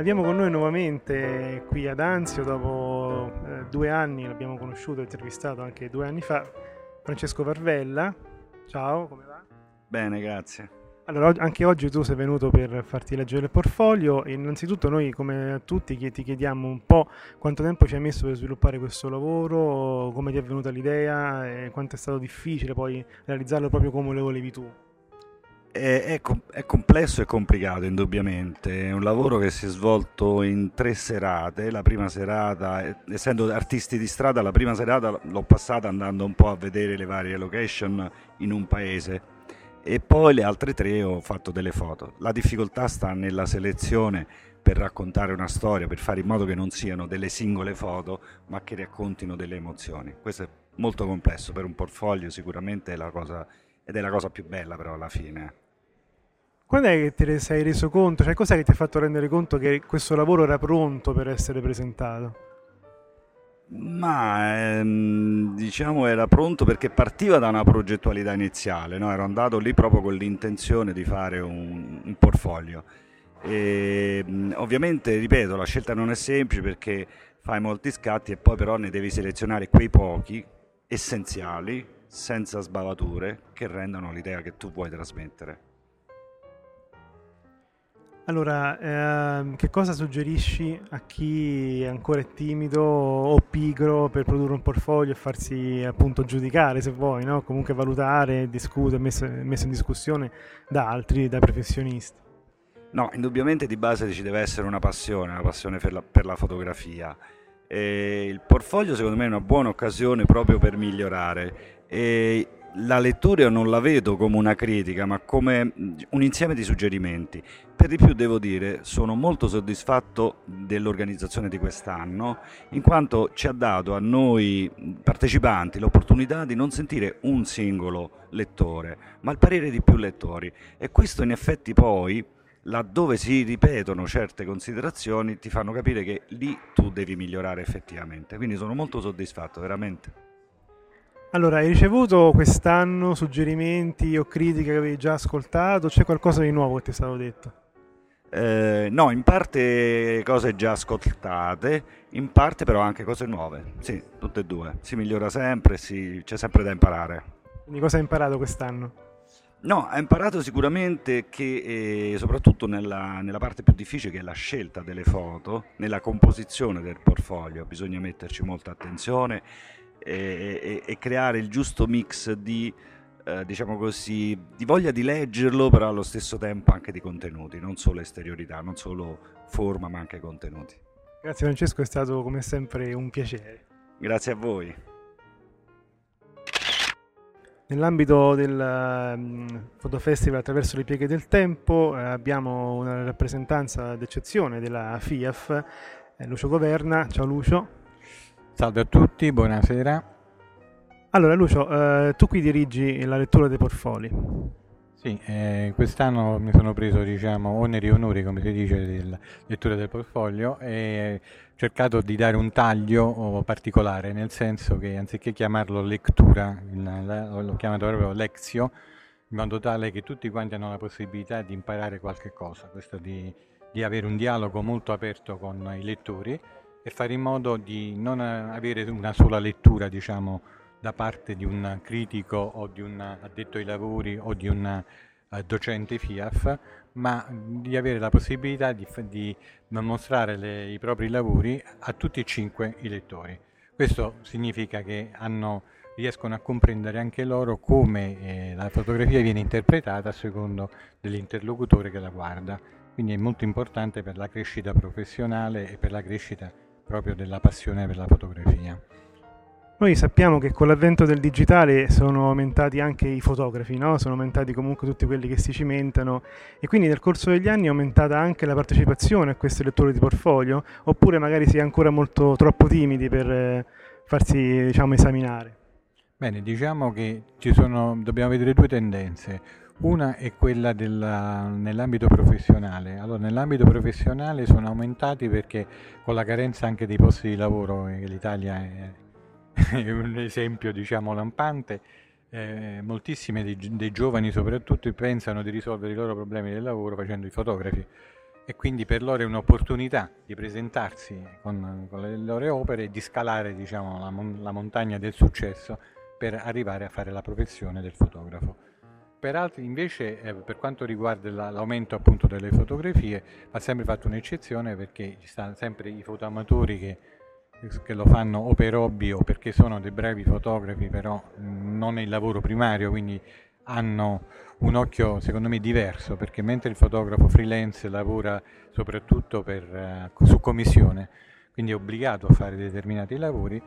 Abbiamo con noi nuovamente qui ad Anzio, dopo eh, due anni, l'abbiamo conosciuto e intervistato anche due anni fa, Francesco Varvella. Ciao, come va? Bene, grazie. Allora, anche oggi tu sei venuto per farti leggere il portfolio innanzitutto noi, come a tutti, ti chiediamo un po' quanto tempo ci hai messo per sviluppare questo lavoro, come ti è venuta l'idea e quanto è stato difficile poi realizzarlo proprio come lo volevi tu. È, è com- è complesso e complicato, indubbiamente. È un lavoro che si è svolto in tre serate. La prima serata, eh, essendo artisti di strada, la prima serata l'ho passata andando un po' a vedere le varie location in un paese. E poi le altre tre ho fatto delle foto. La difficoltà sta nella selezione per raccontare una storia, per fare in modo che non siano delle singole foto, ma che raccontino delle emozioni. Questo è molto complesso per un portfolio, sicuramente è la cosa, ed è la cosa più bella però alla fine. Quando è che te ne sei reso conto? Cioè, cos'è che ti ha fatto rendere conto che questo lavoro era pronto per essere presentato? Ma ehm, diciamo era pronto perché partiva da una progettualità iniziale, no? ero andato lì proprio con l'intenzione di fare un, un portfolio. E, mh, ovviamente, ripeto, la scelta non è semplice perché fai molti scatti e poi però ne devi selezionare quei pochi essenziali, senza sbavature, che rendano l'idea che tu vuoi trasmettere. Allora, ehm, che cosa suggerisci a chi ancora è timido o pigro per produrre un portfolio e farsi appunto giudicare, se vuoi, no? Comunque valutare, discutere, messo, messo in discussione da altri, da professionisti. No, indubbiamente di base ci deve essere una passione, una passione per la, per la fotografia. E il portfolio secondo me è una buona occasione proprio per migliorare. E la lettura io non la vedo come una critica, ma come un insieme di suggerimenti. Per di più devo dire, sono molto soddisfatto dell'organizzazione di quest'anno, in quanto ci ha dato a noi partecipanti l'opportunità di non sentire un singolo lettore, ma il parere di più lettori. E questo in effetti poi laddove si ripetono certe considerazioni ti fanno capire che lì tu devi migliorare effettivamente. Quindi sono molto soddisfatto, veramente. Allora, hai ricevuto quest'anno suggerimenti o critiche che avevi già ascoltato? C'è qualcosa di nuovo che ti è stato detto? Eh, no, in parte cose già ascoltate, in parte però anche cose nuove. Sì, tutte e due. Si migliora sempre, si- c'è sempre da imparare. Quindi cosa hai imparato quest'anno? No, ha imparato sicuramente che, eh, soprattutto nella, nella parte più difficile, che è la scelta delle foto, nella composizione del portfolio, bisogna metterci molta attenzione e, e- e creare il giusto mix di, eh, diciamo così, di voglia di leggerlo, però allo stesso tempo anche di contenuti, non solo esteriorità, non solo forma, ma anche contenuti. Grazie Francesco, è stato come sempre un piacere. Grazie a voi. Nell'ambito del ehm, Fotofestival attraverso le pieghe del tempo eh, abbiamo una rappresentanza d'eccezione della FIAF, eh, Lucio Governa. Ciao Lucio. Salve a tutti, buonasera. Allora Lucio, eh, tu qui dirigi la lettura dei portfoli. Sì, eh, quest'anno mi sono preso, diciamo, oneri e onori, come si dice, della lettura del portfolio e ho cercato di dare un taglio oh, particolare, nel senso che anziché chiamarlo lettura, l'ho chiamato proprio lexio, in modo tale che tutti quanti hanno la possibilità di imparare qualche cosa, questo di, di avere un dialogo molto aperto con i lettori e fare in modo di non eh, avere una sola lettura, diciamo, da parte di un critico o di un addetto ai lavori o di un eh, docente FIAF, ma di avere la possibilità di, di mostrare le, i propri lavori a tutti e cinque i lettori. Questo significa che hanno, riescono a comprendere anche loro come eh, la fotografia viene interpretata a secondo dell'interlocutore che la guarda. Quindi è molto importante per la crescita professionale e per la crescita proprio della passione per la fotografia. Noi sappiamo che con l'avvento del digitale sono aumentati anche i fotografi, no? sono aumentati comunque tutti quelli che si cimentano e quindi nel corso degli anni è aumentata anche la partecipazione a queste letture di portfolio oppure magari si è ancora molto troppo timidi per eh, farsi diciamo, esaminare. Bene, diciamo che sono, dobbiamo vedere due tendenze. Una è quella della, nell'ambito professionale. Allora, nell'ambito professionale sono aumentati perché con la carenza anche dei posti di lavoro, che l'Italia è un esempio diciamo lampante, eh, moltissimi dei, dei, giovani soprattutto pensano di risolvere i loro problemi del lavoro facendo i fotografi e quindi per loro è un'opportunità di presentarsi con, con le loro opere e di scalare diciamo, la, la montagna del successo per arrivare a fare la professione del fotografo. Per altri invece, eh, per quanto riguarda la, l'aumento appunto delle fotografie, va sempre fatto un'eccezione perché ci stanno sempre i fotoamatori che che lo fanno o per hobby o perché sono dei bravi fotografi, però non è il lavoro primario, quindi hanno un occhio secondo me diverso, perché mentre il fotografo freelance lavora soprattutto per, uh, su commissione, quindi è obbligato a fare determinati lavori,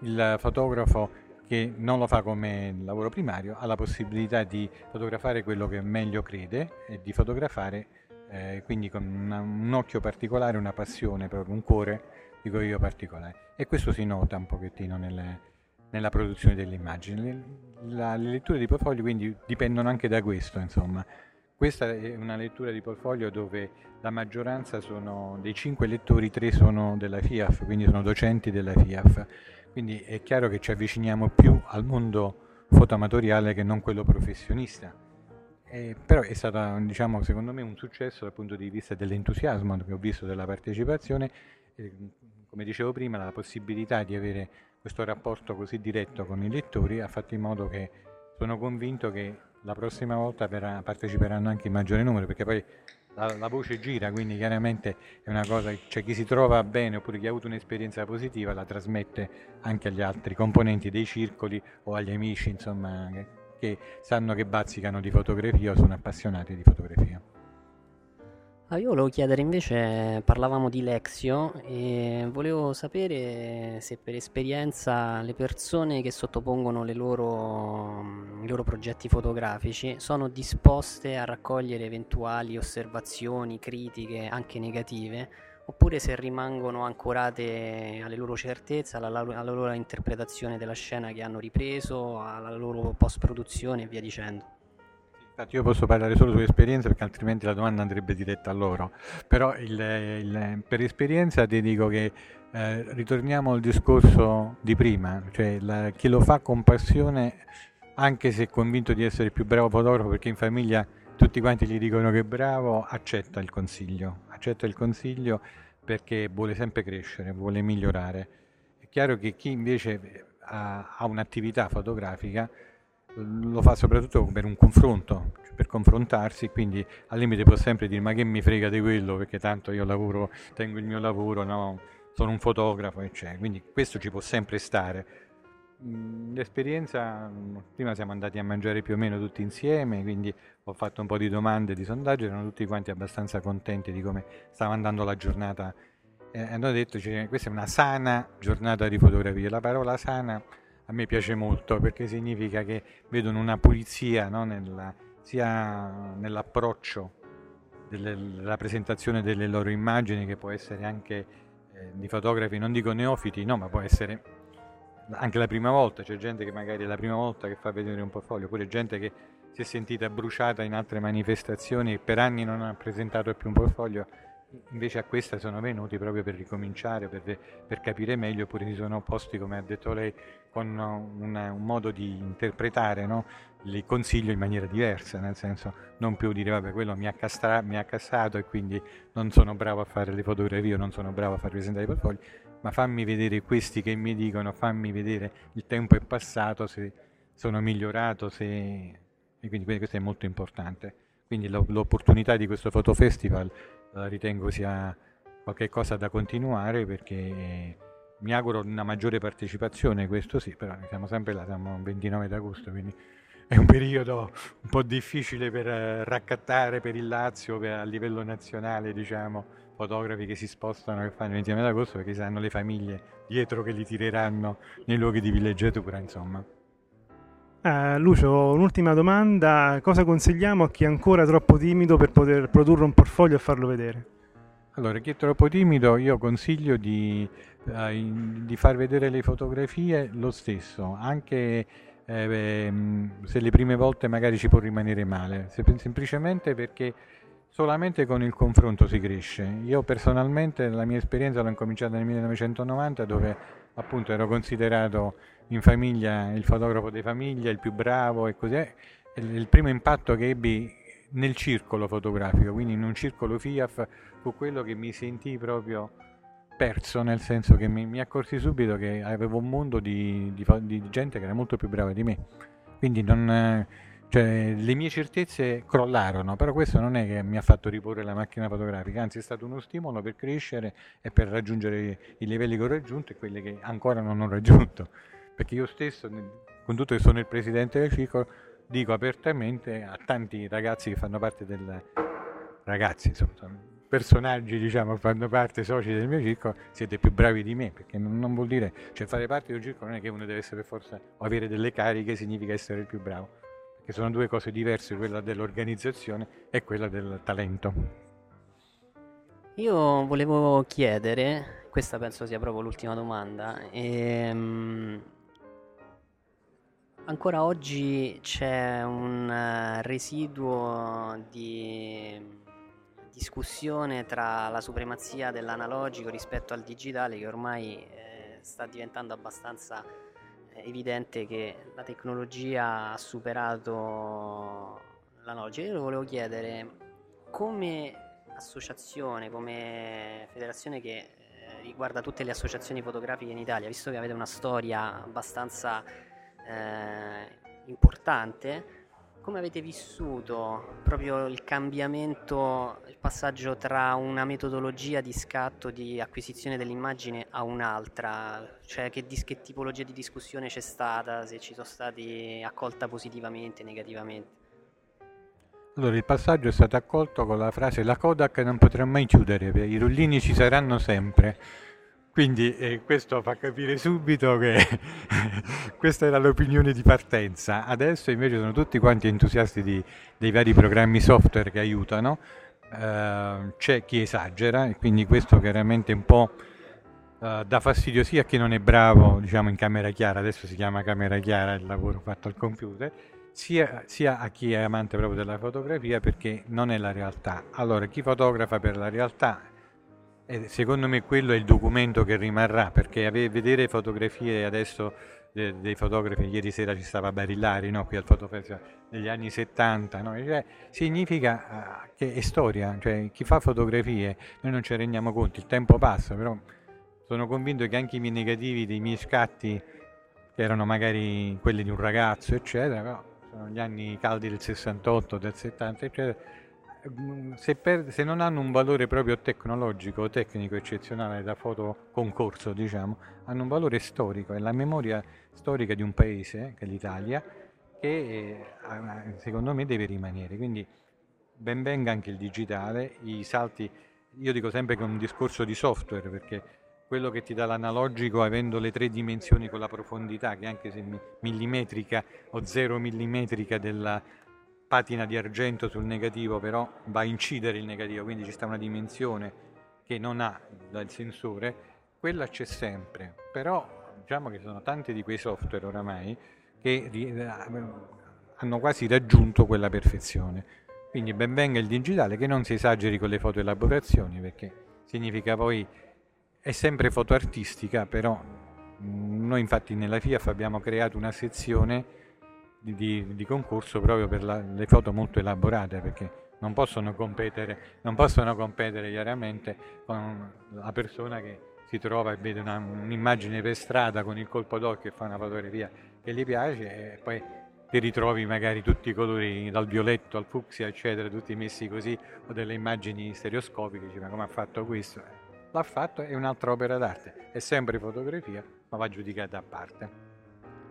il fotografo che non lo fa come lavoro primario ha la possibilità di fotografare quello che meglio crede e di fotografare eh, quindi con una, un occhio particolare, una passione, proprio un cuore dico io particolare. E questo si nota un pochettino nelle, nella produzione delle immagini. Le, le, letture di portfolio quindi dipendono anche da questo, insomma. Questa è una lettura di portfolio dove la maggioranza sono dei cinque lettori, tre sono della FIAF, quindi sono docenti della FIAF. Quindi è chiaro che ci avviciniamo più al mondo fotoamatoriale che non quello professionista. Eh, però è stato, diciamo, secondo me un successo dal punto di vista dell'entusiasmo che ho visto della partecipazione come dicevo prima, la possibilità di avere questo rapporto così diretto con i lettori ha fatto in modo che sono convinto che la prossima volta parteciperanno anche in maggiore numero, perché poi la, la, voce gira, quindi chiaramente è una cosa, cioè chi si trova bene oppure chi ha avuto un'esperienza positiva la trasmette anche agli altri componenti dei circoli o agli amici, insomma, che, che sanno che bazzicano di fotografia o sono appassionati di fotografia. Ah, io volevo chiedere invece, parlavamo di Lexio e volevo sapere se per esperienza le persone che sottopongono loro, i loro progetti fotografici sono disposte a raccogliere eventuali osservazioni, critiche, anche negative, oppure se rimangono ancorate alle loro certezze, alla, alla loro interpretazione della scena che hanno ripreso, alla loro post-produzione e via dicendo. Infatti io posso parlare solo su esperienza perché altrimenti la domanda andrebbe diretta a loro, però il, il, per esperienza ti dico che eh, ritorniamo al discorso di prima, cioè la, chi lo fa con passione, anche se è convinto di essere il più bravo fotografo perché in famiglia tutti quanti gli dicono che è bravo, accetta il consiglio, accetta il consiglio perché vuole sempre crescere, vuole migliorare. È chiaro che chi invece ha, ha un'attività fotografica lo fa soprattutto per un confronto, cioè per confrontarsi, quindi al limite può sempre dire ma che mi frega di quello perché tanto io lavoro, tengo il mio lavoro, no, sono un fotografo, eccetera. Quindi questo ci può sempre stare. Mm, l'esperienza, prima siamo andati a mangiare più o meno tutti insieme, quindi ho fatto un po' di domande, di sondaggio, erano tutti quanti abbastanza contenti di come stava andando la giornata. Eh, hanno detto che questa è una sana giornata di fotografia. La parola sana a me piace molto perché significa che vedono una pulizia no? Nella, sia nell'approccio della presentazione delle loro immagini che può essere anche eh, di fotografi, non dico neofiti, no, ma può essere anche la prima volta, c'è gente che magari è la prima volta che fa vedere un portfolio, oppure gente che si è sentita bruciata in altre manifestazioni e per anni non ha presentato più un portfolio invece a questa sono venuti proprio per ricominciare, per, per capire meglio, oppure si sono opposti, come ha detto lei, con una, un modo di interpretare no? il consiglio in maniera diversa, nel senso non più dire vabbè quello mi ha, castra- mi ha cassato e quindi non sono bravo a fare le fotografie, non sono bravo a far presentare i portfolio, ma fammi vedere questi che mi dicono, fammi vedere il tempo è passato, se sono migliorato, se e quindi questo è molto importante. Quindi l'opportunità di questo fotofestival ritengo sia qualcosa da continuare perché mi auguro una maggiore partecipazione, questo sì, però siamo sempre là, siamo il 29 d'agosto, quindi è un periodo un po' difficile per eh, raccattare per il Lazio per, a livello nazionale, diciamo, fotografi che si spostano e fanno il 29 d'agosto perché saranno le famiglie dietro che li tireranno nei luoghi di villeggiatura, insomma. Uh, Lucio, un'ultima domanda, cosa consigliamo a chi è ancora troppo timido per poter produrre un portfolio e farlo vedere? Allora, chi è troppo timido io consiglio di, in, di far vedere le fotografie lo stesso, anche eh, se le prime volte magari ci può rimanere male, semplicemente perché solamente con il confronto si cresce. Io personalmente la mia esperienza l'ho incominciata nel 1990 dove appunto ero considerato in famiglia il fotografo di famiglia, il più bravo e così. Il primo impatto che ebbi nel circolo fotografico, quindi in un circolo FIAF, fu quello che mi sentii proprio perso, nel senso che mi, mi accorsi subito che avevo un mondo di, di, di, gente che era molto più brava di me. Quindi non, cioè, le mie certezze crollarono, però questo non è che mi ha fatto riporre la macchina fotografica, anzi è stato uno stimolo per crescere e per raggiungere i livelli che ho raggiunto e quelli che ancora non ho raggiunto. Perché io stesso, con tutto che sono il presidente del ciclo, dico apertamente a tanti ragazzi che fanno parte del... ragazzi, insomma, personaggi diciamo fanno parte soci del mio circo siete più bravi di me perché non, vuol dire cioè fare parte di un circo non è che uno deve essere per forza o avere delle cariche significa essere il più bravo perché sono due cose diverse quella dell'organizzazione e quella del talento. Io volevo chiedere questa penso sia proprio l'ultima domanda ehm, ancora oggi c'è un eh, residuo di discussione tra la supremazia dell'analogico rispetto al digitale che ormai eh, sta diventando abbastanza eh, evidente che la tecnologia ha superato l'analogico. Io volevo chiedere come associazione, come federazione che eh, riguarda tutte le associazioni fotografiche in Italia, visto che avete una storia abbastanza eh, importante, come avete vissuto proprio il cambiamento, il passaggio tra una metodologia di scatto di acquisizione dell'immagine a un'altra? Cioè che, che tipologia di discussione c'è stata, se ci sono stati accolta positivamente, negativamente? Allora, il passaggio è stato accolto con la frase la Kodak non potrà mai chiudere, i rullini ci saranno sempre. Quindi eh, questo fa capire subito che questa era l'opinione di partenza. Adesso invece sono tutti quanti entusiasti di, dei vari programmi software che aiutano. Uh, c'è chi esagera e quindi questo chiaramente un po' uh, dà fastidio sia a chi non è bravo diciamo in camera chiara, adesso si chiama camera chiara il lavoro fatto al computer, sia, sia, a chi è amante proprio della fotografia perché non è la realtà. Allora chi fotografa per la realtà e secondo me quello è il documento che rimarrà, perché vedere fotografie adesso dei, fotografi, ieri sera ci stava Barillari no? qui al Fotofestival degli anni 70, no? cioè, significa uh, che è storia, cioè chi fa fotografie, noi non ci rendiamo conto, il tempo passa, però sono convinto che anche i miei negativi dei miei scatti, che erano magari quelli di un ragazzo, eccetera, però sono gli anni caldi del 68, del 70, eccetera, se, per, se, non hanno un valore proprio tecnologico tecnico eccezionale da foto concorso, diciamo, hanno un valore storico, è la memoria storica di un paese, che è l'Italia, che eh, secondo me deve rimanere. Quindi ben venga anche il digitale, i salti, io dico sempre che è un discorso di software, perché quello che ti dà l'analogico avendo le tre dimensioni con la profondità, che anche se millimetrica o zero millimetrica della patina di argento sul negativo però va a incidere il negativo, quindi ci sta una dimensione che non ha dal sensore, quella c'è sempre, però diciamo che sono tanti di quei software oramai che eh, hanno quasi raggiunto quella perfezione. Quindi ben venga il digitale, che non si esageri con le fotoelaborazioni, perché significa poi è sempre foto artistica, però mm, noi infatti nella FIAF abbiamo creato una sezione di, di concorso proprio per la, le foto molto elaborate perché non possono competere, non possono competere chiaramente con la persona che si trova e vede una, un'immagine per strada con il colpo d'occhio e fa una fotografia che gli piace e poi ti ritrovi magari tutti i colori dal violetto al fucsia, eccetera, tutti messi così, o delle immagini stereoscopiche, dici ma come ha fatto questo? L'ha fatto, è un'altra opera d'arte, è sempre fotografia, ma va giudicata a parte.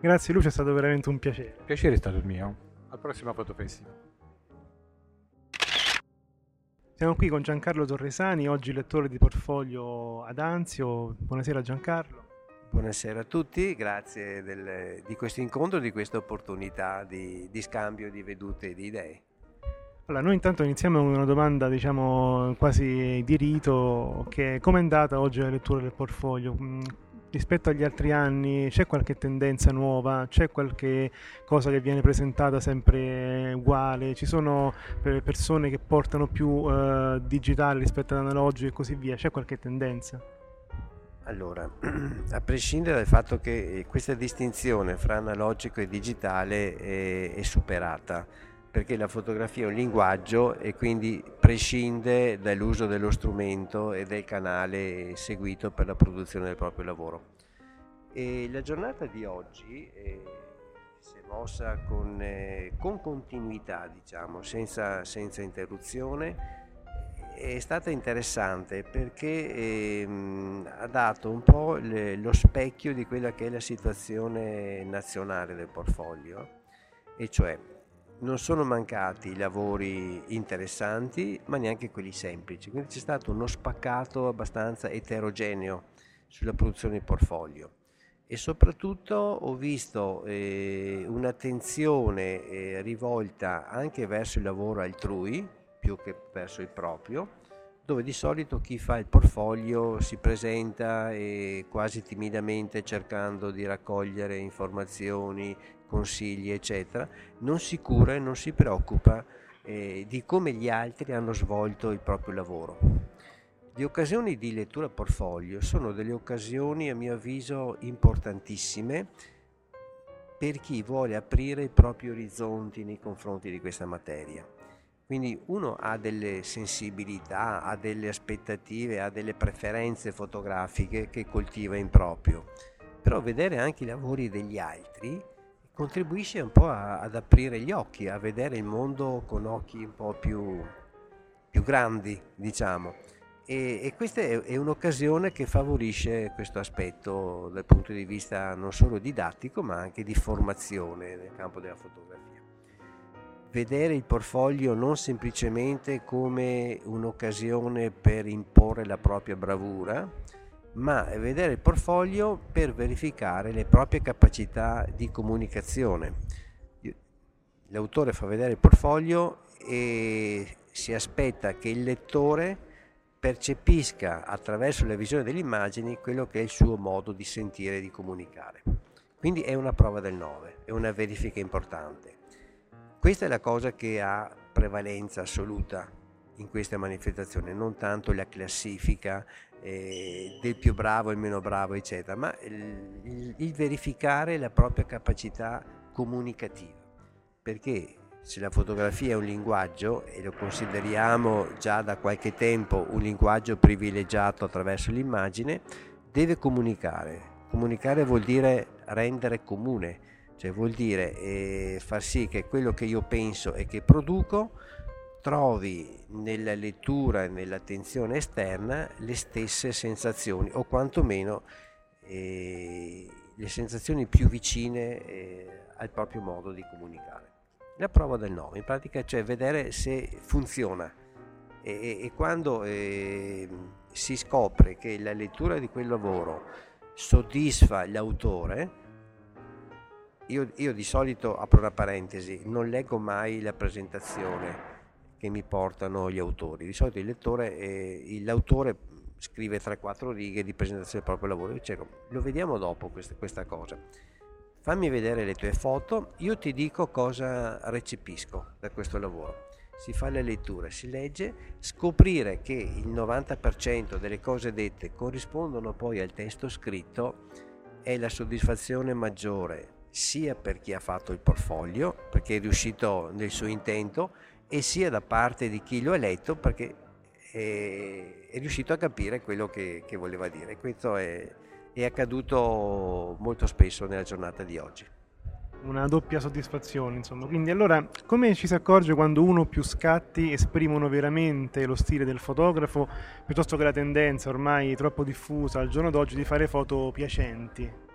Grazie Lucio, è stato veramente un piacere. Il piacere è stato il mio. Al prossimo Fotofestival. Siamo qui con Giancarlo Torresani, oggi lettore di portfolio ad Anzio. Buonasera Giancarlo. Buonasera a tutti, grazie del, di questo incontro, di questa opportunità di, di scambio di vedute e di idee. Allora, noi intanto iniziamo con una domanda, diciamo, quasi di rito, che è come è andata oggi la lettura del portfolio? Rispetto agli altri anni c'è qualche tendenza nuova, c'è qualche cosa che viene presentata sempre uguale, ci sono persone che portano più uh, digitale rispetto all'analogico e così via, c'è qualche tendenza? Allora, a prescindere dal fatto che questa distinzione fra analogico e digitale è, è superata, perché la fotografia è un linguaggio e quindi prescinde dall'uso dello strumento e del canale seguito per la produzione del proprio lavoro. E la giornata di oggi eh, si è mossa con, eh, con continuità, diciamo, senza, senza, interruzione. È stata interessante perché eh, ha dato un po' le, lo specchio di quella che è la situazione nazionale del portfolio, e cioè non sono mancati lavori interessanti, ma neanche quelli semplici. Quindi c'è stato uno spaccato abbastanza eterogeneo sulla produzione di portfolio. E soprattutto ho visto eh, un'attenzione eh, rivolta anche verso il lavoro altrui, più che verso il proprio, dove di solito chi fa il portfolio si presenta quasi timidamente cercando di raccogliere informazioni, consigli, eccetera, non si cura e non si preoccupa eh, di come gli altri hanno svolto il proprio lavoro. Le occasioni di lettura portfolio sono delle occasioni, a mio avviso, importantissime per chi vuole aprire i propri orizzonti nei confronti di questa materia. Quindi uno ha delle sensibilità, ha delle aspettative, ha delle preferenze fotografiche che coltiva in proprio, però vedere anche i lavori degli altri contribuisce un po' a, ad aprire gli occhi, a vedere il mondo con occhi un po' più, più grandi, diciamo. E, e questa è, è, un'occasione che favorisce questo aspetto dal punto di vista non solo didattico ma anche di formazione nel campo della fotografia. Vedere il portfolio non semplicemente come un'occasione per imporre la propria bravura, ma vedere il portfolio per verificare le proprie capacità di comunicazione. L'autore fa vedere il portfolio e si aspetta che il lettore percepisca attraverso la visione delle immagini quello che è il suo modo di sentire e di comunicare. Quindi è una prova del 9, è una verifica importante. Questa è la cosa che ha prevalenza assoluta in queste manifestazioni, non tanto la classifica eh, del più bravo il meno bravo, eccetera, ma il, il, il verificare la propria capacità comunicativa. Perché se la fotografia è un linguaggio e lo consideriamo già da qualche tempo un linguaggio privilegiato attraverso l'immagine, deve comunicare. Comunicare vuol dire rendere comune, cioè vuol dire eh, far sì che quello che io penso e che produco trovi nella lettura e nell'attenzione esterna le stesse sensazioni o quantomeno eh, le sensazioni più vicine eh, al proprio modo di comunicare. La prova del 9 in pratica cioè vedere se funziona e, e quando eh, si scopre che la lettura di quel lavoro soddisfa l'autore, io, io di solito apro una parentesi, non leggo mai la presentazione che mi portano gli autori. Di solito il lettore, eh, l'autore scrive 3-4 righe di presentazione del proprio lavoro. Io dicevo, lo vediamo dopo questa, questa cosa. Fammi vedere le tue foto, io ti dico cosa recepisco da questo lavoro. Si fa la lettura, si legge, scoprire che il 90% delle cose dette corrispondono poi al testo scritto è la soddisfazione maggiore sia per chi ha fatto il portfolio, perché è riuscito nel suo intento, e sia da parte di chi lo ha letto perché è, è riuscito a capire quello che, che voleva dire. Questo è, è accaduto molto spesso nella giornata di oggi. una doppia soddisfazione, insomma. Quindi allora come ci si accorge quando uno o più scatti esprimono veramente lo stile del fotografo piuttosto che la tendenza ormai troppo diffusa al giorno d'oggi di fare foto piacenti?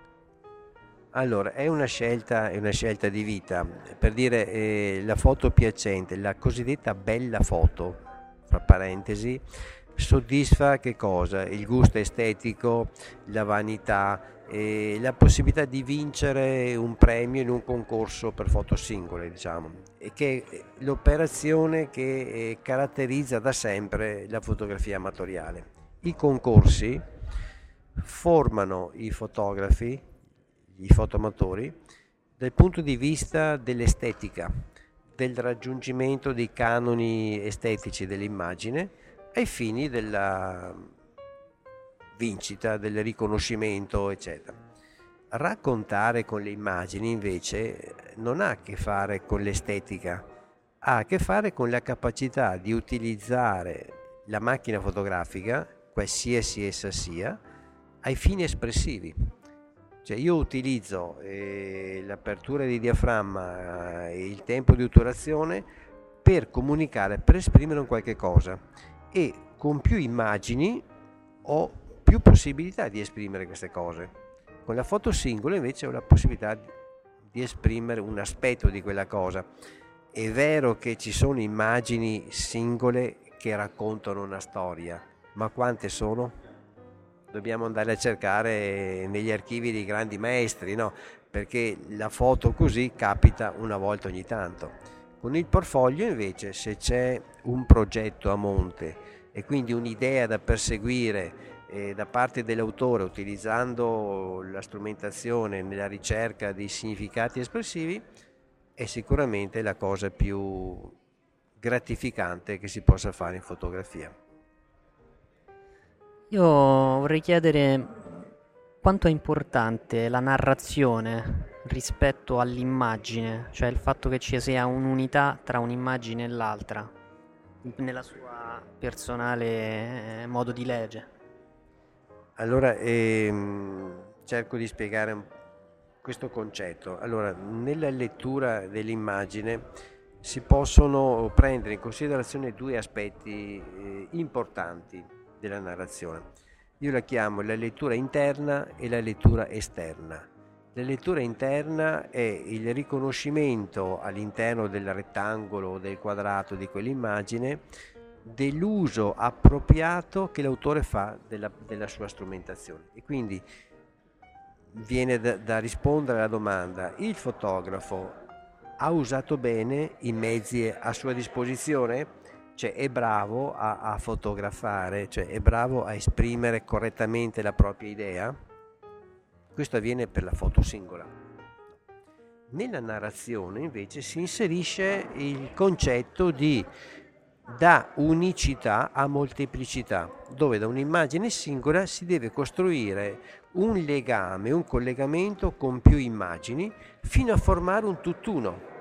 Allora, è una scelta, è una scelta di vita. Per dire eh, la foto piacente, la cosiddetta bella foto, fra parentesi, soddisfa che cosa? Il gusto estetico, la vanità, eh, la possibilità di vincere un premio in un concorso per foto singole, diciamo, e che è l'operazione che eh, caratterizza da sempre la fotografia amatoriale. I concorsi formano i fotografi, i fotoamatori, dal punto di vista dell'estetica, del raggiungimento dei canoni estetici dell'immagine ai fini della vincita, del riconoscimento, eccetera. Raccontare con le immagini invece non ha a che fare con l'estetica, ha a che fare con la capacità di utilizzare la macchina fotografica, qualsiasi essa sia, ai fini espressivi. Cioè io utilizzo eh, l'apertura di diaframma e il tempo di otturazione per comunicare, per esprimere un qualche cosa e con più immagini ho più possibilità di esprimere queste cose. Con la foto singola invece ho la possibilità di esprimere un aspetto di quella cosa. È vero che ci sono immagini singole che raccontano una storia, ma quante sono? Dobbiamo andare a cercare negli archivi dei grandi maestri, no? Perché la foto così capita una volta ogni tanto. Con il portfolio invece se c'è un progetto a monte e quindi un'idea da perseguire eh, da parte dell'autore utilizzando la strumentazione nella ricerca di significati espressivi è sicuramente la cosa più gratificante che si possa fare in fotografia. Io vorrei chiedere quanto è importante la narrazione rispetto all'immagine, cioè il fatto che ci sia un'unità tra un'immagine e l'altra, nella sua personale eh, modo di leggere. Allora, ehm, cerco di spiegare questo concetto. Allora, nella lettura dell'immagine si possono prendere in considerazione due aspetti eh, importanti della narrazione. Io la chiamo la lettura interna e la lettura esterna. La lettura interna è il riconoscimento all'interno del rettangolo o del quadrato di quell'immagine dell'uso appropriato che l'autore fa della, della sua strumentazione. E quindi viene da, da, rispondere alla domanda, il fotografo ha usato bene i mezzi a sua disposizione? Cioè è bravo a, a fotografare, cioè è bravo a esprimere correttamente la propria idea? Questo avviene per la foto singola. Nella narrazione invece si inserisce il concetto di da unicità a molteplicità, dove da un'immagine singola si deve costruire un legame, un collegamento con più immagini fino a formare un tutt'uno.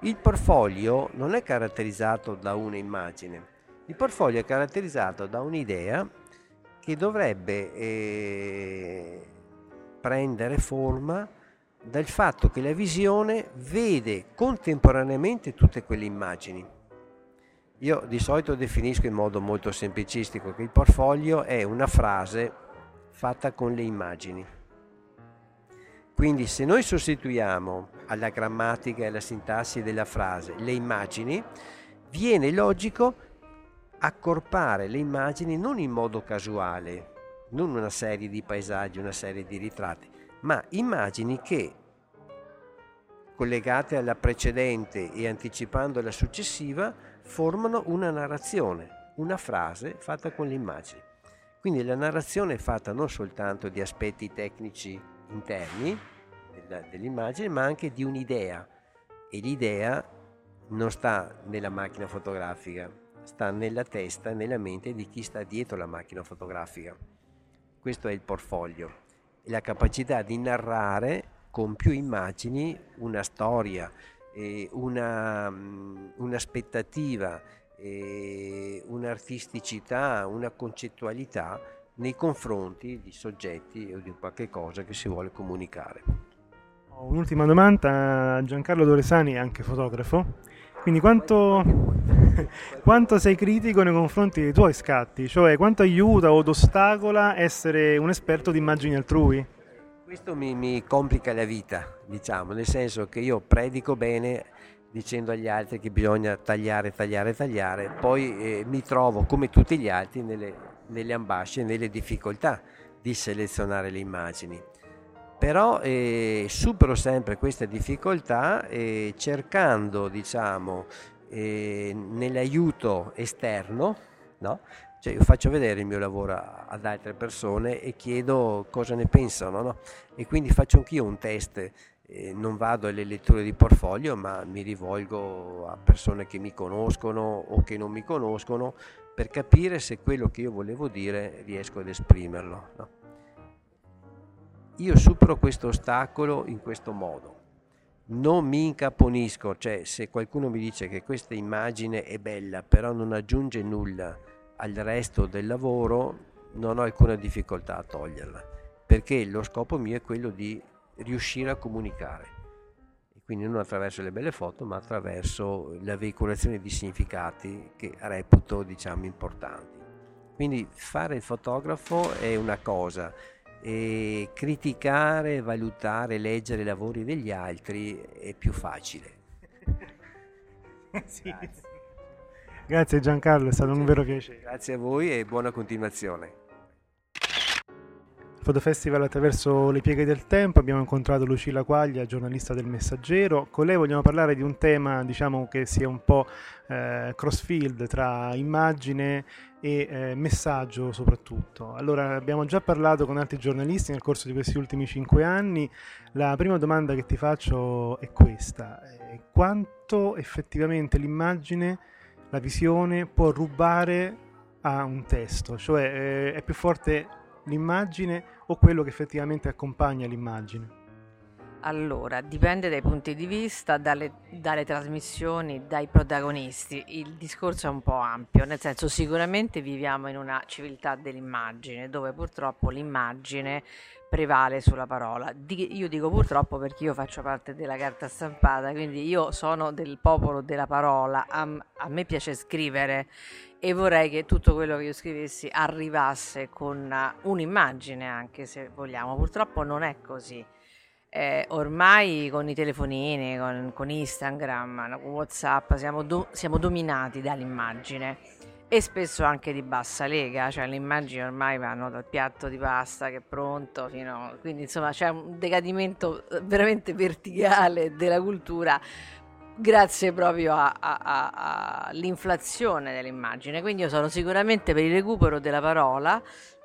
Il portfolio non è caratterizzato da una immagine, il portfolio è caratterizzato da un'idea che dovrebbe eh, prendere forma dal fatto che la visione vede contemporaneamente tutte quelle immagini io di solito definisco in modo molto semplicistico che il portfolio è una frase fatta con le immagini. Quindi se noi sostituiamo alla grammatica e alla sintassi della frase le immagini, viene logico accorpare le immagini non in modo casuale, non una serie di paesaggi, una serie di ritratti, ma immagini che collegate alla precedente e anticipando la successiva formano una narrazione, una frase fatta con le immagini. Quindi la narrazione è fatta non soltanto di aspetti tecnici interni dell'immagine, ma anche di un'idea. E l'idea non sta nella macchina fotografica, sta nella testa, nella mente di chi sta dietro la macchina fotografica. Questo è il portfolio, la capacità di narrare con più immagini una storia, eh, una, mm, un'aspettativa, eh, un'artisticità, una concettualità nei confronti di soggetti o di qualche cosa che si vuole comunicare. Un'ultima domanda, Giancarlo Doresani è anche fotografo, quindi quanto, quanto sei critico nei confronti dei tuoi scatti? Cioè quanto aiuta o ostacola essere un esperto di immagini altrui? Questo mi, mi complica la vita, diciamo, nel senso che io predico bene dicendo agli altri che bisogna tagliare, tagliare, tagliare, poi eh, mi trovo come tutti gli altri nelle, nelle ambasce, nelle difficoltà di selezionare le immagini. Però eh, supero sempre queste difficoltà eh, cercando, diciamo, eh, nell'aiuto esterno, no? cioè io faccio vedere il mio lavoro ad altre persone e chiedo cosa ne pensano, no? e quindi faccio anch'io un test eh, non vado alle letture di portfolio, ma mi rivolgo a persone che mi conoscono o che non mi conoscono per capire se quello che io volevo dire riesco ad esprimerlo. No? Io supero questo ostacolo in questo modo. Non mi incaponisco, cioè se qualcuno mi dice che questa immagine è bella, però non aggiunge nulla al resto del lavoro, non ho alcuna difficoltà a toglierla, perché lo scopo mio è quello di riuscire a comunicare. Quindi non attraverso le belle foto, ma attraverso la veicolazione di significati che reputo diciamo importanti. Quindi fare il fotografo è una cosa, e criticare, valutare, leggere i lavori degli altri è più facile. sì. Grazie. Grazie Giancarlo, è stato un vero piacere. Grazie a voi e buona continuazione. Fotofestival attraverso le pieghe del tempo abbiamo incontrato Lucilla Quaglia, giornalista del Messaggero. Con lei vogliamo parlare di un tema diciamo, che sia un po' eh, crossfield tra immagine e eh, messaggio soprattutto. Allora abbiamo già parlato con altri giornalisti nel corso di questi ultimi cinque anni. La prima domanda che ti faccio è questa. Eh, quanto effettivamente l'immagine, la visione può rubare a un testo? Cioè eh, è più forte l'immagine o quello che effettivamente accompagna l'immagine? Allora, dipende dai punti di vista, dalle, dalle, trasmissioni, dai protagonisti. Il discorso è un po' ampio, nel senso sicuramente viviamo in una civiltà dell'immagine, dove purtroppo l'immagine prevale sulla parola. Di, io dico purtroppo perché io faccio parte della carta stampata, quindi io sono del popolo della parola, a, a me piace scrivere e vorrei che tutto quello che io scrivessi arrivasse con un'immagine anche se vogliamo. Purtroppo non è così. Eh, ormai con i telefonini, con, con Instagram, con Whatsapp siamo, do, siamo dominati dall'immagine e spesso anche di bassa lega, cioè le immagini ormai vanno dal piatto di pasta che è pronto fino a... quindi insomma c'è un decadimento veramente verticale della cultura grazie proprio all'inflazione dell'immagine. Quindi io sono sicuramente per il recupero della parola,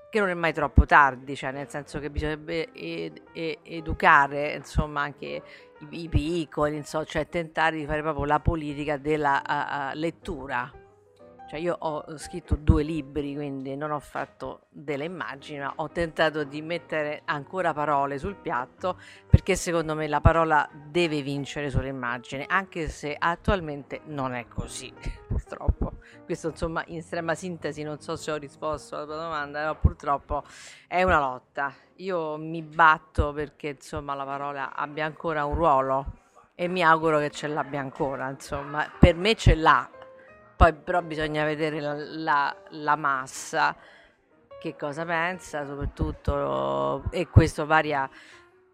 che non è mai troppo tardi, cioè nel senso che bisognerebbe ed, ed, educare insomma anche i, i piccoli, insomma, cioè tentare di fare proprio la politica della uh, uh, lettura cioè io ho scritto due libri, quindi non ho fatto delle immagini, ma ho tentato di mettere ancora parole sul piatto perché secondo me la parola deve vincere sull'immagine, anche se attualmente non è così, purtroppo. Questo insomma in estrema sintesi, non so se ho risposto alla tua domanda, ma purtroppo è una lotta. Io mi batto perché insomma la parola abbia ancora un ruolo e mi auguro che ce l'abbia ancora, insomma, per me ce l'ha, poi però bisogna vedere la, la, la massa, che cosa pensa soprattutto, e questo varia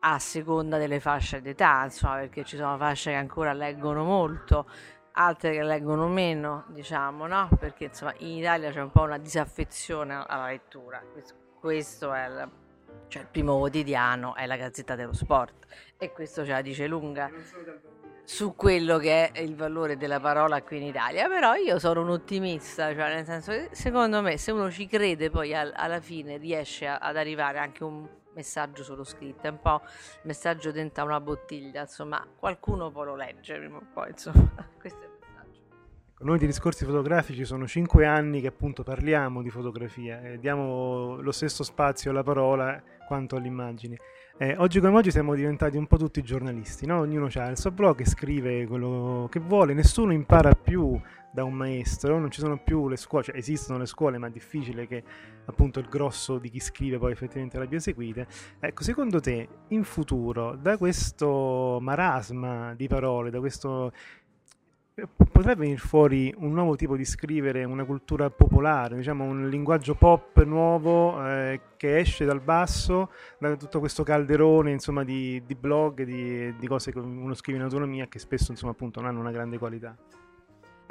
a seconda delle fasce d'età, insomma, perché ci sono fasce che ancora leggono molto, altre che leggono meno, diciamo, no? Perché insomma in Italia c'è un po' una disaffezione alla lettura. Questo, è il, cioè, il primo quotidiano, è la Gazzetta dello Sport e questo ce la dice lunga su quello che è il valore della parola qui in Italia, però io sono un ottimista, cioè nel senso che secondo me se uno ci crede poi al, alla fine riesce a, ad arrivare anche un messaggio solo scritto, è un po' il messaggio dentro una bottiglia, insomma qualcuno poi lo legge prima o poi, insomma questo è il messaggio. Noi di discorsi fotografici sono cinque anni che appunto parliamo di fotografia e diamo lo stesso spazio alla parola quanto all'immagine. Eh, oggi come oggi siamo diventati un po' tutti giornalisti, no? ognuno ha il suo blog scrive quello che vuole, nessuno impara più da un maestro, non ci sono più le scuole, cioè esistono le scuole, ma è difficile che appunto il grosso di chi scrive poi effettivamente l'abbia eseguite. Ecco, secondo te in futuro da questo marasma di parole, da questo potrebbe venire fuori un nuovo tipo di scrivere, una cultura popolare, diciamo un linguaggio pop nuovo eh, che esce dal basso, da tutto questo calderone insomma, di, di blog, di, di, cose che uno scrive in autonomia che spesso insomma, appunto, non hanno una grande qualità.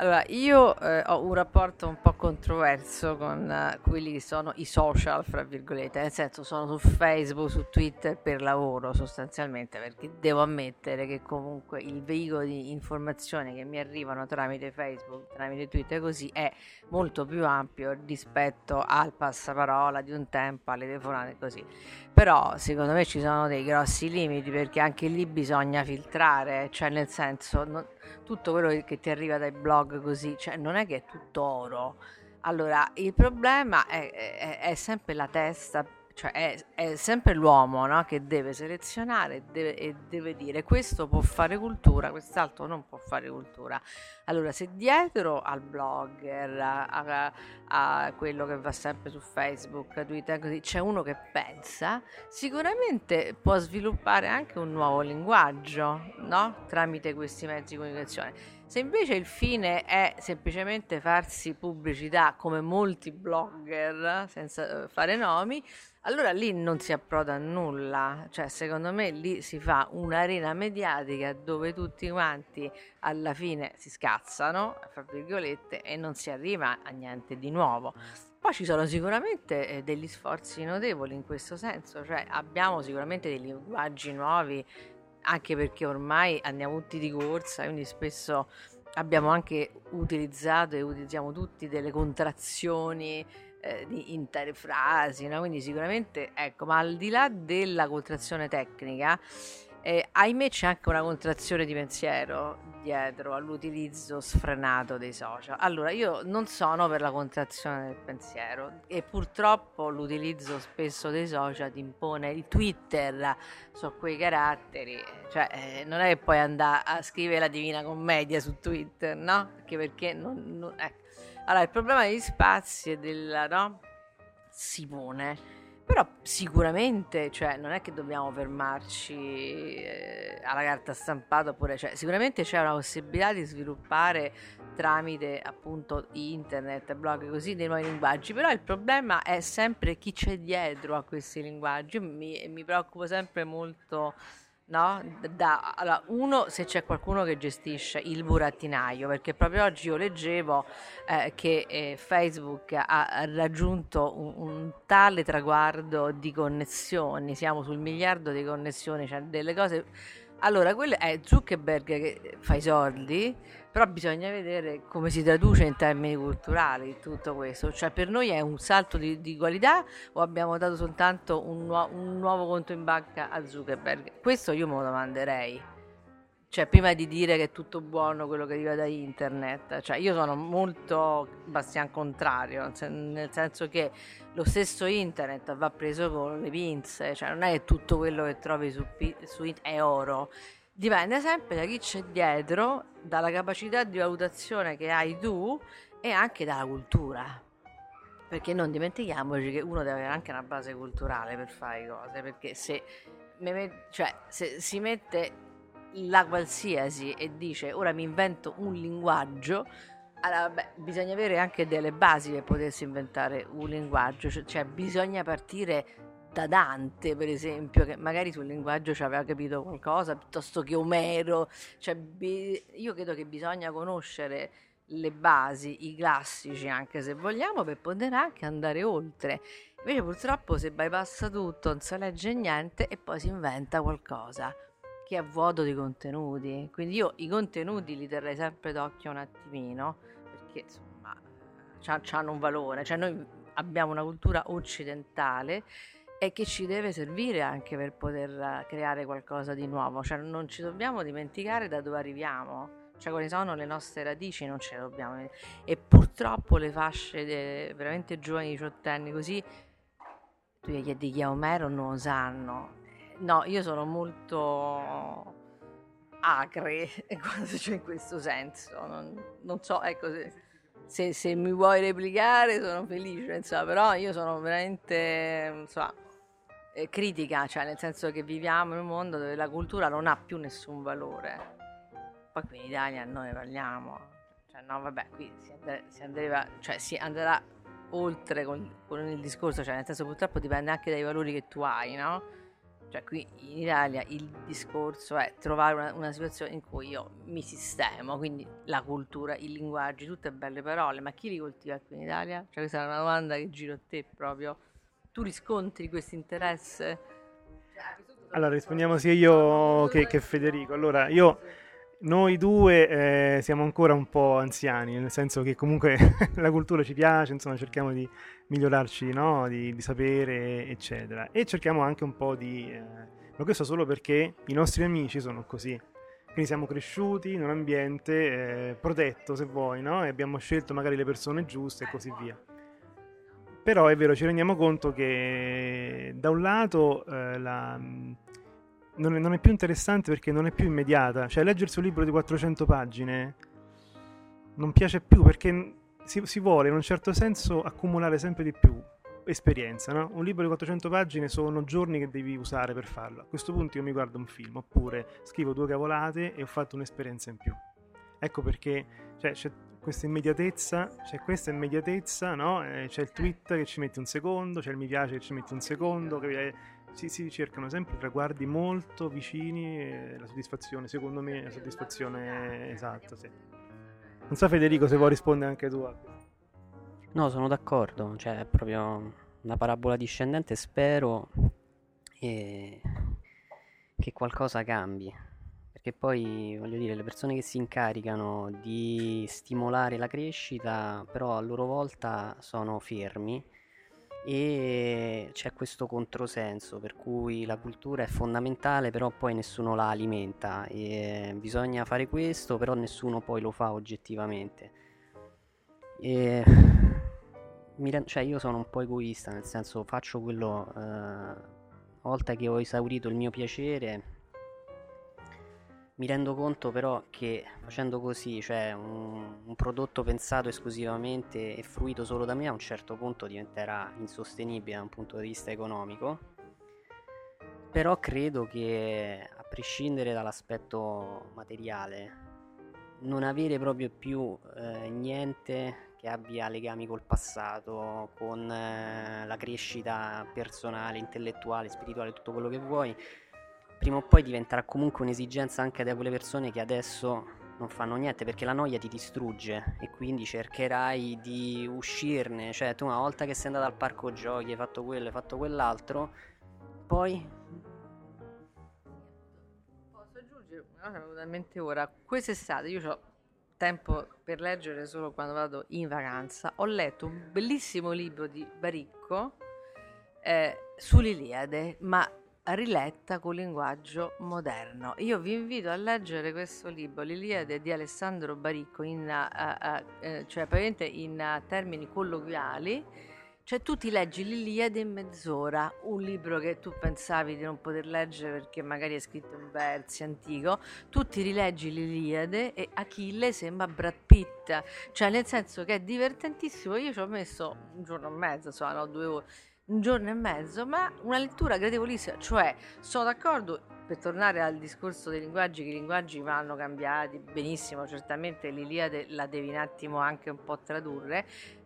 Allora, io eh, ho un rapporto un po' controverso con eh, quelli che sono i social, fra virgolette, nel senso sono su Facebook, su Twitter per lavoro sostanzialmente, perché devo ammettere che comunque il veicolo di informazioni che mi arrivano tramite Facebook, tramite Twitter così è molto più ampio rispetto al passaparola di un tempo, alle telefonate così. Però secondo me ci sono dei grossi limiti perché anche lì bisogna filtrare, cioè nel senso... Non, tutto quello che ti arriva dai blog così, cioè non è che è tutto oro. Allora, il problema è, è, è sempre la testa cioè è, è sempre l'uomo no? che deve selezionare deve, e deve dire questo può fare cultura, quest'altro non può fare cultura. Allora, se dietro al blogger, a, a, a quello che va sempre su Facebook, Twitter, così, c'è uno che pensa, sicuramente può sviluppare anche un nuovo linguaggio no? tramite questi mezzi di comunicazione. Se invece il fine è semplicemente farsi pubblicità come molti blogger, senza eh, fare nomi, allora lì non si approda a nulla, cioè secondo me lì si fa un'arena mediatica dove tutti quanti alla fine si scazzano, fra virgolette, e non si arriva a niente di nuovo. Poi ci sono sicuramente eh, degli sforzi notevoli in questo senso, cioè abbiamo sicuramente dei linguaggi nuovi, anche perché ormai andiamo tutti di corsa, quindi spesso abbiamo anche utilizzato e utilizziamo tutti delle contrazioni eh, intere frasi, no? quindi sicuramente, ecco, ma al di là della contrazione tecnica, eh, ahimè c'è anche una contrazione di pensiero dietro all'utilizzo sfrenato dei social. Allora, io non sono per la contrazione del pensiero e purtroppo l'utilizzo spesso dei social ti impone il Twitter su quei caratteri, cioè eh, non è che puoi andare a scrivere la Divina Commedia su Twitter, no? Perché, perché non, non ecco. Allora, il problema degli spazi e del, no? Si pone però sicuramente, cioè, non è che dobbiamo fermarci eh, alla carta stampata oppure, cioè, sicuramente c'è una possibilità di sviluppare tramite appunto internet, blog così dei nuovi linguaggi, però il problema è sempre chi c'è dietro a questi linguaggi. Mi, mi preoccupo sempre molto no? Da, allora, uno, se c'è qualcuno che gestisce il burattinaio, perché proprio oggi io leggevo eh, che eh, Facebook ha raggiunto un, un, tale traguardo di connessioni, siamo sul miliardo di connessioni, cioè delle cose... Allora, quello è Zuckerberg che fa i soldi, però bisogna vedere come si traduce in termini culturali tutto questo. Cioè, per noi è un salto di, di qualità o abbiamo dato soltanto un, nu- un, nuovo conto in banca a Zuckerberg? Questo io me lo domanderei. Cioè, prima di dire che è tutto buono quello che arriva da internet, cioè io sono molto bastian contrario, nel senso che lo stesso internet va preso con le pinze, cioè non è che tutto quello che trovi su, su internet è oro dipende sempre da chi c'è dietro, dalla capacità di valutazione che hai tu e anche dalla cultura. Perché non dimentichiamoci che uno deve avere anche una base culturale per fare cose, perché se, cioè, se si mette la qualsiasi e dice ora mi invento un linguaggio, allora, beh, bisogna avere anche delle basi per potersi inventare un linguaggio, cioè, cioè bisogna partire da Dante, per esempio, che magari sul linguaggio ci aveva capito qualcosa, piuttosto che Omero. Cioè, io credo che bisogna conoscere le basi, i classici anche se vogliamo, per poter anche andare oltre. Invece purtroppo si bypassa tutto, non si legge niente e poi si inventa qualcosa che è vuoto di contenuti. Quindi io i contenuti li terrei sempre d'occhio un attimino, perché insomma hanno un valore. Cioè noi abbiamo una cultura occidentale e che ci deve servire anche per poter creare qualcosa di nuovo, cioè non ci dobbiamo dimenticare da dove arriviamo, cioè quali sono le nostre radici, non ce le dobbiamo e purtroppo le fasce de, veramente giovani diciottenni così tu gli chiedi chi è Omero non lo sanno no io sono molto acre c'è in questo senso. Non, non so, ecco, se, se, se, mi vuoi replicare sono felice, insomma, però io sono veramente, insomma, eh, critica, cioè nel senso che viviamo in un mondo dove la cultura non ha più nessun valore. Poi qui in Italia noi parliamo, cioè no vabbè, qui si, andre, si, andreva, cioè, si andrà oltre con, con il discorso, cioè nel senso purtroppo dipende anche dai valori che tu hai, no? Cioè qui in Italia il discorso è trovare una, una, situazione in cui io mi sistemo, quindi la cultura, i linguaggi, tutte belle parole, ma chi li coltiva qui in Italia? Cioè questa è una domanda che giro a te proprio. Tu riscontri questo interesse? Allora rispondiamo sia io che, che Federico. Allora io noi due eh, siamo ancora un po' anziani, nel senso che comunque la cultura ci piace, insomma cerchiamo di migliorarci, no? di, di, sapere, eccetera. E cerchiamo anche un po' di... Eh, ma questo solo perché i nostri amici sono così. Quindi siamo cresciuti in un ambiente eh, protetto, se vuoi, no? e abbiamo scelto magari le persone giuste e così via. Però è vero, ci rendiamo conto che da un lato eh, la non è, non è, più interessante perché non è più immediata. Cioè, leggersi un libro di 400 pagine non piace più perché si, si vuole in un certo senso accumulare sempre di più esperienza, no? Un libro di 400 pagine sono giorni che devi usare per farlo. A questo punto io mi guardo un film, oppure scrivo due cavolate e ho fatto un'esperienza in più. Ecco perché cioè, c'è questa immediatezza, c'è questa immediatezza, no? Eh, c'è il tweet che ci mette un secondo, c'è il mi piace che ci mette un secondo, che si, si cercano sempre traguardi molto vicini e la soddisfazione, secondo me, la soddisfazione esatta, sì. Non so Federico se vuoi rispondere anche tu. No, sono d'accordo, cioè è proprio una parabola discendente, spero e... che qualcosa cambi. Perché poi, voglio dire, le persone che si incaricano di stimolare la crescita, però a loro volta sono fermi e c'è questo controsenso per cui la cultura è fondamentale però poi nessuno la alimenta. E bisogna fare questo però nessuno poi lo fa oggettivamente. E cioè io sono un po' egoista nel senso faccio quello eh, volta che ho esaurito il mio piacere mi rendo conto però che facendo così, cioè un, un, prodotto pensato esclusivamente e fruito solo da me, a un certo punto diventerà insostenibile da un punto di vista economico. Però credo che a prescindere dall'aspetto materiale, non avere proprio più eh, niente che abbia legami col passato, con eh, la crescita personale, intellettuale, spirituale, tutto quello che vuoi, prima o poi diventerà comunque un'esigenza anche da quelle persone che adesso non fanno niente perché la noia ti distrugge e quindi cercherai di uscirne, cioè tu una volta che sei andato al parco giochi, hai fatto quello, hai fatto quell'altro, poi... Posso aggiungere una cosa totalmente ora, quest'estate io ho tempo per leggere solo quando vado in vacanza, ho letto un bellissimo libro di Baricco eh, sull'Iliade, ma riletta con linguaggio moderno. Io vi invito a leggere questo libro, L'Iliade di Alessandro Baricco, in, uh, uh, cioè praticamente in uh, termini colloquiali. Cioè tu ti leggi l'Iliade in mezz'ora, un libro che tu pensavi di non poter leggere perché magari è scritto in versi antico, tu ti rileggi l'Iliade e Achille sembra Brad Pitt, cioè nel senso che è divertentissimo, io ci ho messo un giorno e mezzo, insomma no, due ore, un giorno e mezzo, ma una lettura gradevolissima, cioè sono d'accordo per tornare al discorso dei linguaggi, che i linguaggi vanno cambiati benissimo, certamente l'Iliade la devi un attimo anche un po' tradurre,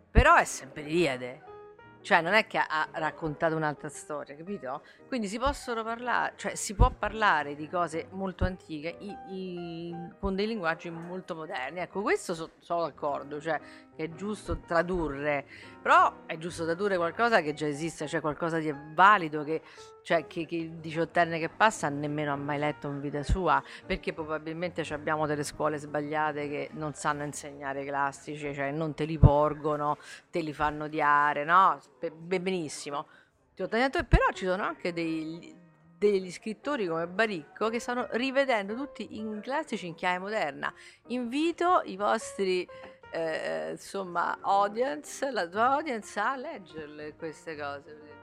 però è sempre l'Iliade, cioè non è che ha raccontato un'altra storia, capito? Quindi si possono parlare, cioè si può parlare di cose molto antiche i, i, con dei linguaggi molto moderni. Ecco, questo so, sono d'accordo, cioè che è giusto tradurre, però è giusto tradurre qualcosa che già esiste, cioè qualcosa di valido che, cioè, che, che il diciottenne che passa nemmeno ha mai letto in vita sua, perché probabilmente abbiamo delle scuole sbagliate che non sanno insegnare i classici, cioè non te li porgono, te li fanno odiare, no? Benissimo. Però ci sono anche dei, degli scrittori come Baricco che stanno rivedendo tutti i classici in chiave moderna. Invito i vostri eh, insomma, audience, la tua audience a leggerle queste cose.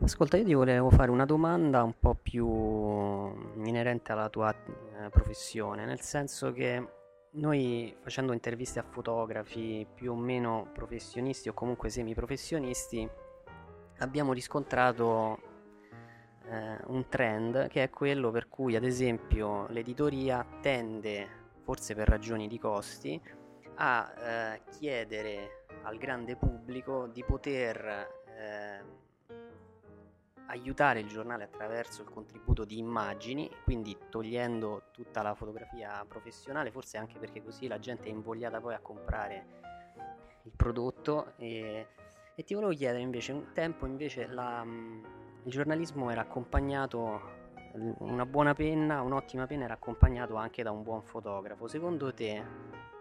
Ascolta, io ti volevo fare una domanda un po' più inerente alla tua eh, professione, nel senso che noi facendo interviste a fotografi più o meno professionisti o comunque semiprofessionisti abbiamo riscontrato eh, un trend che è quello per cui ad esempio l'editoria tende, forse per ragioni di costi, a eh, chiedere al grande pubblico di poter eh, aiutare il giornale attraverso il contributo di immagini, quindi togliendo tutta la fotografia professionale, forse anche perché così la gente è invogliata poi a comprare il prodotto. E, e ti volevo chiedere invece, un tempo invece la, il giornalismo era accompagnato, una buona penna, un'ottima penna era accompagnato anche da un buon fotografo. Secondo te,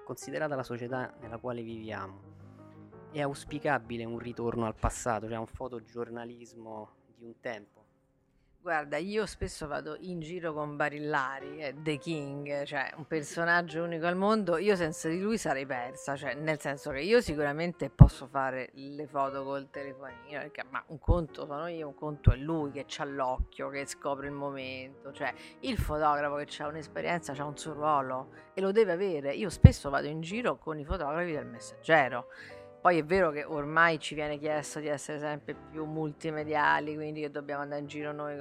considerata la società nella quale viviamo, è auspicabile un ritorno al passato, cioè un fotogiornalismo di un tempo. Guarda, io spesso vado in giro con Barillari, The King, cioè un personaggio unico al mondo. Io senza di lui sarei persa, cioè nel senso che io sicuramente posso fare le foto col telefonino, perché, ma un conto sono io, un conto è lui che ha l'occhio, che scopre il momento, cioè il fotografo che ha un'esperienza ha un suo ruolo e lo deve avere. Io spesso vado in giro con i fotografi del messaggero poi è vero che ormai ci viene chiesto di essere sempre più multimediali, quindi che dobbiamo andare in giro noi,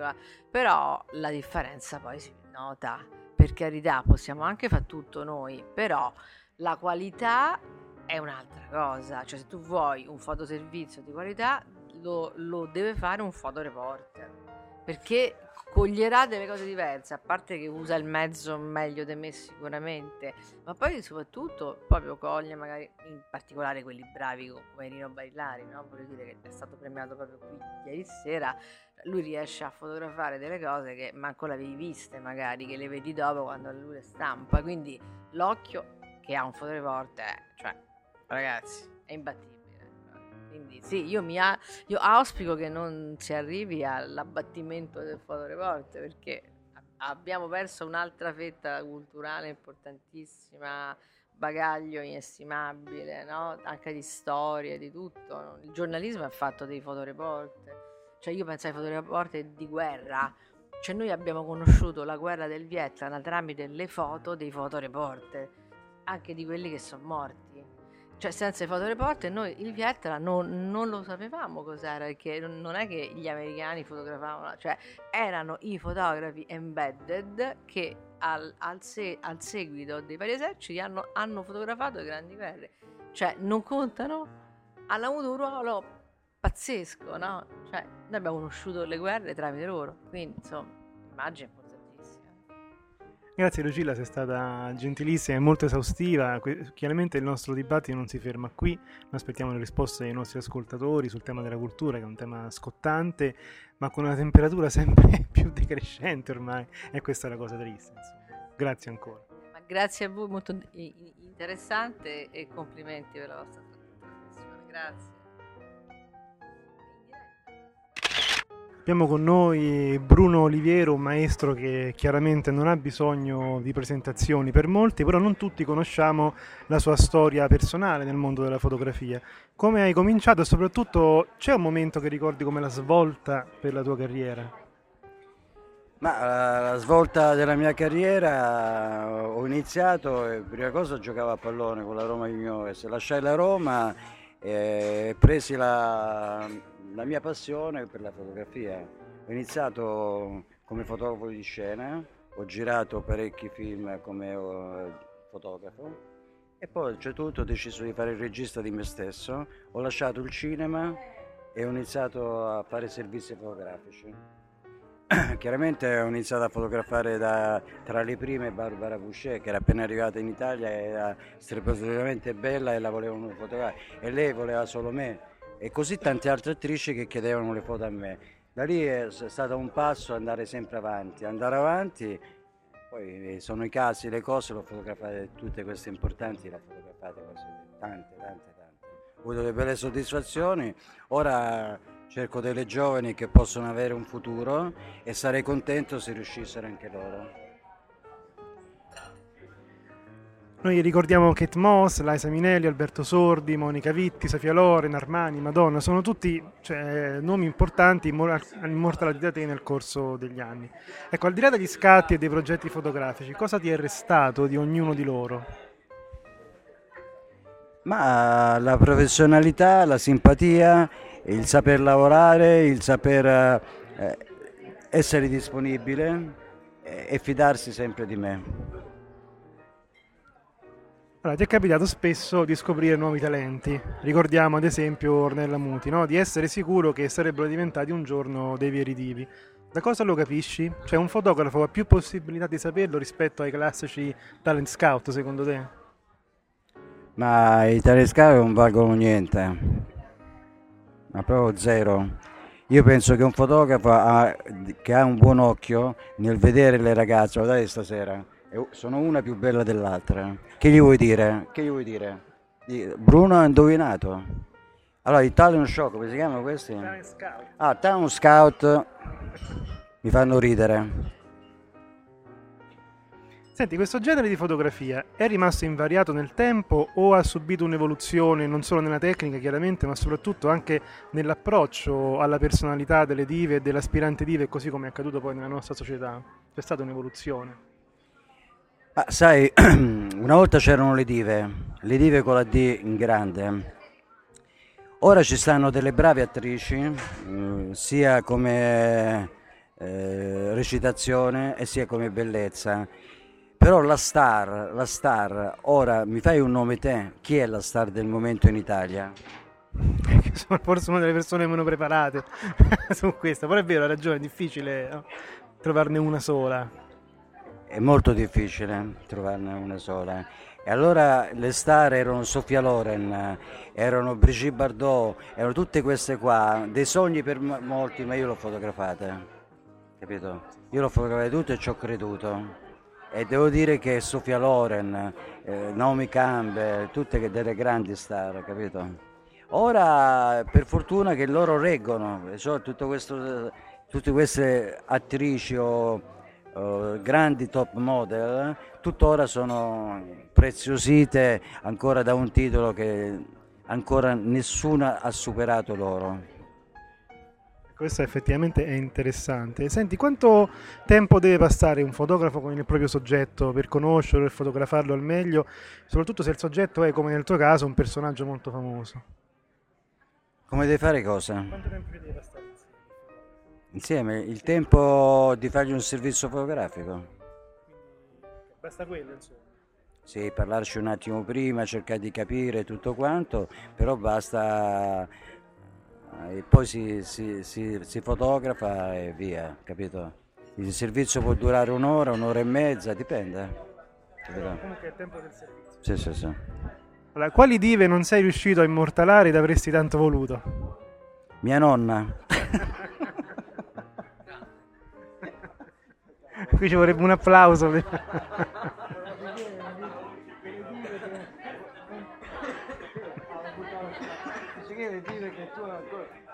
però la differenza poi si nota. Per carità, possiamo anche fare tutto noi, però la qualità è un'altra cosa. Cioè, se tu vuoi un fotoservizio di qualità, lo, lo deve fare un fotoreporter. Perché coglierà delle cose diverse, a parte che usa il mezzo meglio di me sicuramente, ma poi soprattutto proprio coglie magari in particolare quelli bravi come Rino Barilari, no? voglio dire che è stato premiato proprio qui ieri sera, lui riesce a fotografare delle cose che manco l'avevi viste magari, che le vedi dopo quando lui le stampa, quindi l'occhio che ha un fotoreporter, cioè ragazzi, è imbattibile. Quindi sì, io, a- io auspico che non si arrivi all'abbattimento del fotoreporter perché abbiamo perso un'altra fetta culturale importantissima, bagaglio inestimabile, no? anche di storie, di tutto. Il giornalismo è fatto dei fotoreporter, cioè io penso ai fotoreporter di guerra, cioè noi abbiamo conosciuto la guerra del Vietnam tramite le foto dei fotoreporter, anche di quelli che sono morti cioè senza i fotoreporter noi il Vietnam non, non, lo sapevamo cos'era perché non è che gli americani fotografavano cioè erano i fotografi embedded che al, al, se, al seguito dei vari eserciti hanno, hanno, fotografato le grandi guerre cioè non contano hanno avuto un ruolo pazzesco no? cioè noi abbiamo conosciuto le guerre tramite loro quindi insomma immagine Grazie Lucilla, sei stata gentilissima e molto esaustiva. Chiaramente il nostro dibattito non si ferma qui, noi aspettiamo le risposte dei nostri ascoltatori sul tema della cultura, che è un tema scottante, ma con una temperatura sempre più decrescente ormai, e questa è la cosa triste. Insomma. Grazie ancora. Ma grazie a voi, molto interessante e complimenti per la vostra trasmissione. Grazie. Abbiamo con noi Bruno Oliviero, un maestro che chiaramente non ha bisogno di presentazioni per molti, però non tutti conosciamo la sua storia personale nel mondo della fotografia. Come hai cominciato e soprattutto c'è un momento che ricordi come la svolta per la tua carriera? Ma la, la svolta della mia carriera ho iniziato e prima cosa giocavo a pallone con la Roma Juniores, lasciai la Roma e presi la la mia passione per la fotografia. Ho iniziato come fotografo di scena, ho girato parecchi film come uh, fotografo e poi c'è tutto, ho deciso di fare il regista di me stesso, ho lasciato il cinema e ho iniziato a fare servizi fotografici. Chiaramente ho iniziato a fotografare da, tra le prime Barbara Boucher che era appena arrivata in Italia, era strepitosamente bella e la volevano fotografare e lei voleva solo me e così tante altre attrici che chiedevano le foto a me. Da lì è stato un passo andare sempre avanti, andare avanti, poi sono i casi, le cose, l'ho fotografate tutte queste importanti, le fotografate così, tante, tante, tante. Ho avuto delle belle soddisfazioni, ora cerco delle giovani che possono avere un futuro e sarei contento se riuscissero anche loro. Noi ricordiamo Kate Moss, Liza Minelli, Alberto Sordi, Monica Vitti, Sofia Loren, Armani, Madonna, sono tutti cioè, nomi importanti immortalati da te nel corso degli anni. Ecco, al di là degli scatti e dei progetti fotografici, cosa ti è restato di ognuno di loro? Ma la professionalità, la simpatia, il saper lavorare, il saper eh, essere disponibile e fidarsi sempre di me. Allora, ti è capitato spesso di scoprire nuovi talenti. Ricordiamo ad esempio Ornella Muti, no? di essere sicuro che sarebbero diventati un giorno dei veri divi. Da cosa lo capisci? Cioè un fotografo ha più possibilità di saperlo rispetto ai classici talent scout, secondo te? Ma i talent scout non valgono niente, ma proprio zero. Io penso che un fotografo ha, che ha un buon occhio nel vedere le ragazze, guardate stasera, sono una più bella dell'altra. Che gli vuoi dire? Che gli vuoi dire? Bruno ha indovinato. Allora, i talent show, come si chiamano questi? Talent Scout. Ah, Talent Scout mi fanno ridere. Senti, questo genere di fotografia è rimasto invariato nel tempo o ha subito un'evoluzione non solo nella tecnica chiaramente, ma soprattutto anche nell'approccio alla personalità delle dive e dell'aspirante dive, così come è accaduto poi nella nostra società? C'è stata un'evoluzione? Ah, sai, una volta c'erano le dive, le dive con la D in grande. Ora ci stanno delle brave attrici, eh, sia come eh, recitazione e sia come bellezza. Però la star, la star, ora mi fai un nome te, chi è la star del momento in Italia? Sono forse una delle persone meno preparate su questo, però è vero, ha ragione, è difficile no? trovarne una sola è molto difficile trovarne una sola. E allora le star erano Sofia Loren, erano Brigitte Bardot, erano tutte queste qua, dei sogni per molti, ma io l'ho fotografata, capito? Io l'ho fotografata tutte e ci ho creduto. E devo dire che Sofia Loren, eh, Naomi Campbell, tutte delle grandi star, capito? Ora per fortuna che loro reggono, cioè, questo, tutte queste attrici o uh, grandi top model, tuttora sono preziosite ancora da un titolo che ancora nessuna ha superato loro. Questo effettivamente è interessante. Senti, quanto tempo deve passare un fotografo con il proprio soggetto per conoscerlo e fotografarlo al meglio, soprattutto se il soggetto è, come nel tuo caso, un personaggio molto famoso? Come deve fare cosa? Quanto tempo deve passare? Insieme, il tempo di fargli un servizio fotografico. Basta quello, insomma. Sì, parlarci un attimo prima, cercare di capire tutto quanto, però basta eh, e poi si, si, si, si, fotografa e via, capito? Il servizio può durare un'ora, un'ora e mezza, dipende. Capito? Comunque è il tempo del servizio. Sì, sì, sì. Allora, quali dive non sei riuscito a immortalare ed avresti tanto voluto? Mia nonna. Qui ci vorrebbe un applauso.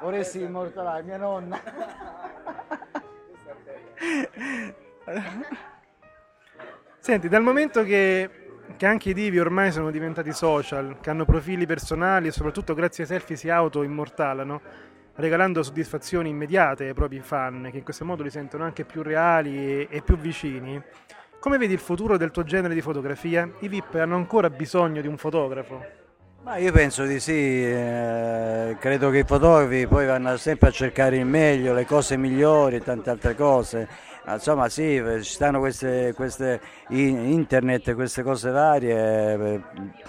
vorresti immortalare mia nonna. Senti, dal momento che, che, anche i divi ormai sono diventati social, che hanno profili personali e soprattutto grazie ai selfie si auto-immortalano, regalando soddisfazioni immediate ai propri fan, che in questo modo li sentono anche più reali e, e più vicini. Come vedi il futuro del tuo genere di fotografia? I VIP hanno ancora bisogno di un fotografo? Ma io penso di sì, eh, credo che i fotografi poi vanno sempre a cercare il meglio, le cose migliori e tante altre cose. Insomma sì, ci stanno queste, queste internet, queste cose varie, eh,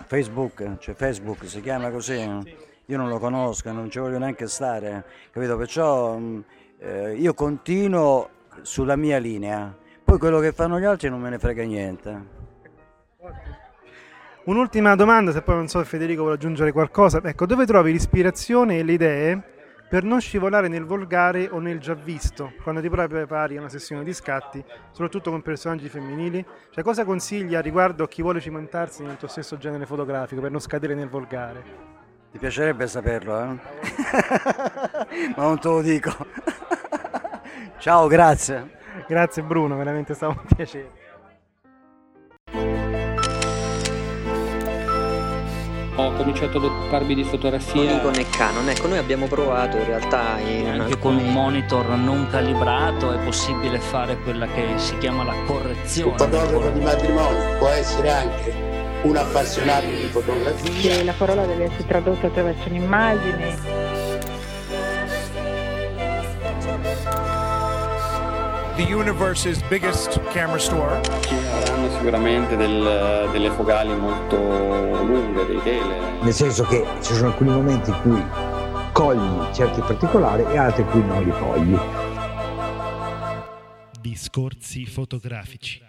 Facebook, cioè Facebook si chiama così. Io non lo conosco, non ci voglio neanche stare, capito? Perciò mm, eh, io continuo sulla mia linea, poi quello che fanno gli altri non me ne frega niente. Un'ultima domanda, se poi non so se Federico vuole aggiungere qualcosa. Ecco, dove trovi l'ispirazione e le idee per non scivolare nel volgare o nel già visto, quando ti prepari a una sessione di scatti, soprattutto con personaggi femminili? Cioè, cosa consiglia riguardo a chi vuole cimentarsi nel tuo stesso genere fotografico per non scadere nel volgare? Ti piacerebbe saperlo, eh? Ma non te lo dico. Ciao, grazie. Grazie Bruno, veramente è stato un piacere. Ho cominciato ad occuparmi di fotografia. Nikon e Canon, ecco, noi abbiamo provato in realtà in Anche con un monitor non calibrato è possibile fare quella che si chiama la correzione. Un fotografo di matrimonio può essere anche un appassionato di fotografia. Che la parola deve essere tradotta attraverso un'immagine. The universe's biggest camera store. Ci avranno sicuramente del- delle focali molto lunghe, dei tele. Nel senso che ci sono alcuni momenti in cui cogli certi particolari e altri in cui non li cogli. Discorsi fotografici.